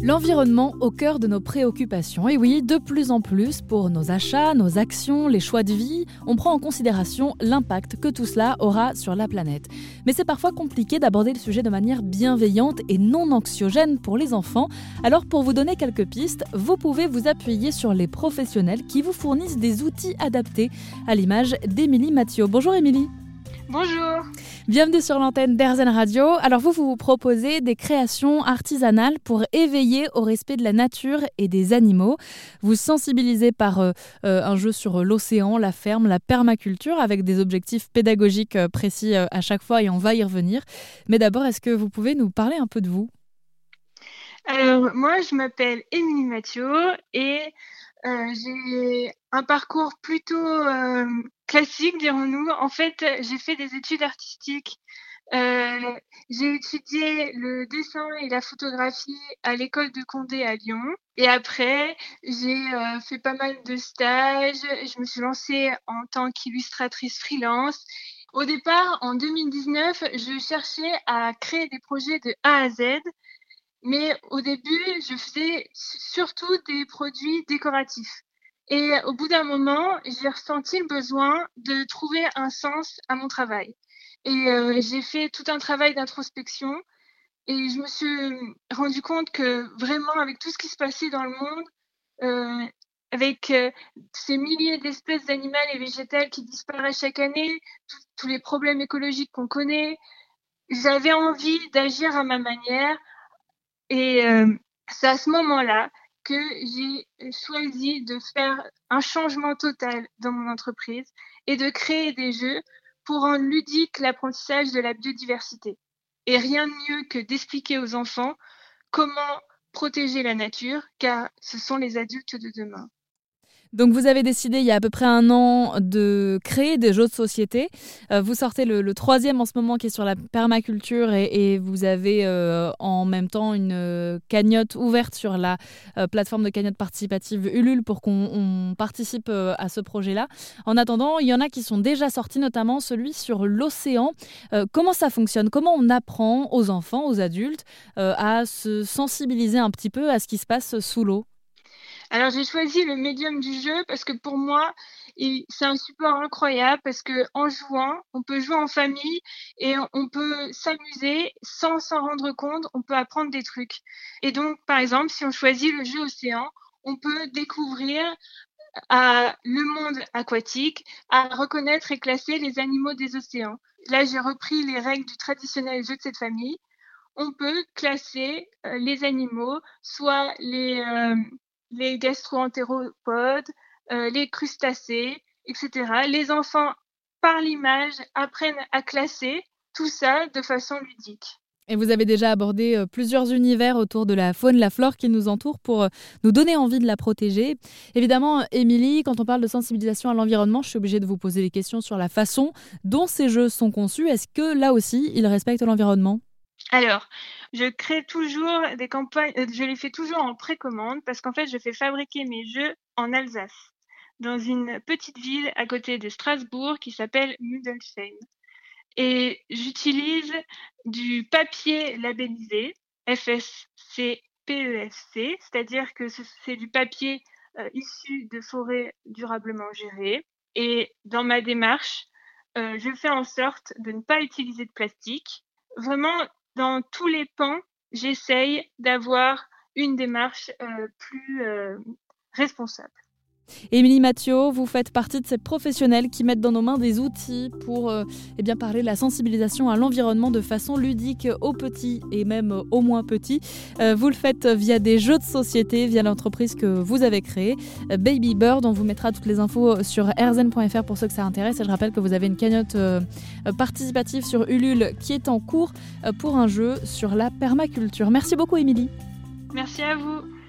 L'environnement au cœur de nos préoccupations. Et oui, de plus en plus, pour nos achats, nos actions, les choix de vie, on prend en considération l'impact que tout cela aura sur la planète. Mais c'est parfois compliqué d'aborder le sujet de manière bienveillante et non anxiogène pour les enfants. Alors pour vous donner quelques pistes, vous pouvez vous appuyer sur les professionnels qui vous fournissent des outils adaptés, à l'image d'Émilie Mathieu. Bonjour Émilie. Bonjour. Bienvenue sur l'antenne d'Airzen Radio. Alors vous, vous proposez des créations artisanales pour éveiller au respect de la nature et des animaux. Vous sensibilisez par euh, euh, un jeu sur l'océan, la ferme, la permaculture, avec des objectifs pédagogiques euh, précis à chaque fois et on va y revenir. Mais d'abord, est-ce que vous pouvez nous parler un peu de vous? Alors moi, je m'appelle Émilie Mathieu et j'ai un parcours plutôt classique, dirons-nous. En fait, j'ai fait des études artistiques. Euh, j'ai étudié le dessin et la photographie à l'école de Condé à Lyon. Et après, j'ai euh, fait pas mal de stages. Je me suis lancée en tant qu'illustratrice freelance. Au départ, en 2019, je cherchais à créer des projets de A à Z. Mais au début, je faisais surtout des produits décoratifs. Et au bout d'un moment, j'ai ressenti le besoin de trouver un sens à mon travail. Et euh, j'ai fait tout un travail d'introspection et je me suis rendu compte que vraiment, avec tout ce qui se passait dans le monde, euh, avec euh, ces milliers d'espèces d'animaux et végétales qui disparaissent chaque année, tous les problèmes écologiques qu'on connaît, j'avais envie d'agir à ma manière. Et c'est à ce moment-là que j'ai choisi de faire un changement total dans mon entreprise et de créer des jeux pour rendre ludique l'apprentissage de la biodiversité. Et rien de mieux que d'expliquer aux enfants comment protéger la nature, car ce sont les adultes de demain. Donc vous avez décidé il y a à peu près un an de créer des jeux de société. Euh, vous sortez le, troisième en ce moment qui est sur la permaculture et, vous avez euh, en même temps une euh, cagnotte ouverte sur la plateforme de cagnotte participative Ulule pour qu'on participe à ce projet-là. En attendant, il y en a qui sont déjà sortis, notamment celui sur l'océan. comment ça fonctionne? Comment on apprend aux enfants, aux adultes à se sensibiliser un petit peu à ce qui se passe sous l'eau? Alors j'ai choisi le médium du jeu parce que pour moi, c'est un support incroyable parce que en jouant, on peut jouer en famille et on peut s'amuser sans s'en rendre compte, on peut apprendre des trucs. Et donc par exemple, si on choisit le jeu océan, on peut découvrir à le monde aquatique, à reconnaître et classer les animaux des océans. Là, j'ai repris les règles du traditionnel jeu de cette famille. On peut classer euh, les animaux, soit les, euh, les gastroentéropodes, euh, les crustacés, etc. Les enfants, par l'image, apprennent à classer tout ça de façon ludique. Et vous avez déjà abordé euh, plusieurs univers autour de la faune, la flore qui nous entoure pour euh, nous donner envie de la protéger. Évidemment, Émilie, quand on parle de sensibilisation à l'environnement, je suis obligée de vous poser des questions sur la façon dont ces jeux sont conçus. Est-ce que là aussi, ils respectent l'environnement? Alors, je crée toujours des campagnes, euh, je les fais toujours en précommande parce qu'en fait, je fais fabriquer mes jeux en Alsace, dans une petite ville à côté de Strasbourg qui s'appelle Mudelsheim. Et j'utilise du papier labellisé, FSC PEFC, c'est-à-dire que c'est du papier euh, issu de forêts durablement gérées. Et dans ma démarche, euh, je fais en sorte de ne pas utiliser de plastique. Vraiment, dans tous les pans, j'essaye d'avoir une démarche euh, plus euh, responsable. Émilie Mathieu, vous faites partie de ces professionnels qui mettent dans nos mains des outils pour euh, eh bien parler de la sensibilisation à l'environnement de façon ludique aux petits et même aux moins petits. Euh, vous le faites via des jeux de société, via l'entreprise que vous avez créée, euh, Baby Bird. On vous mettra toutes les infos sur rzn.fr pour ceux que ça intéresse. Et je rappelle que vous avez une cagnotte participative sur Ulule qui est en cours pour un jeu sur la permaculture. Merci beaucoup, Émilie. Merci à vous.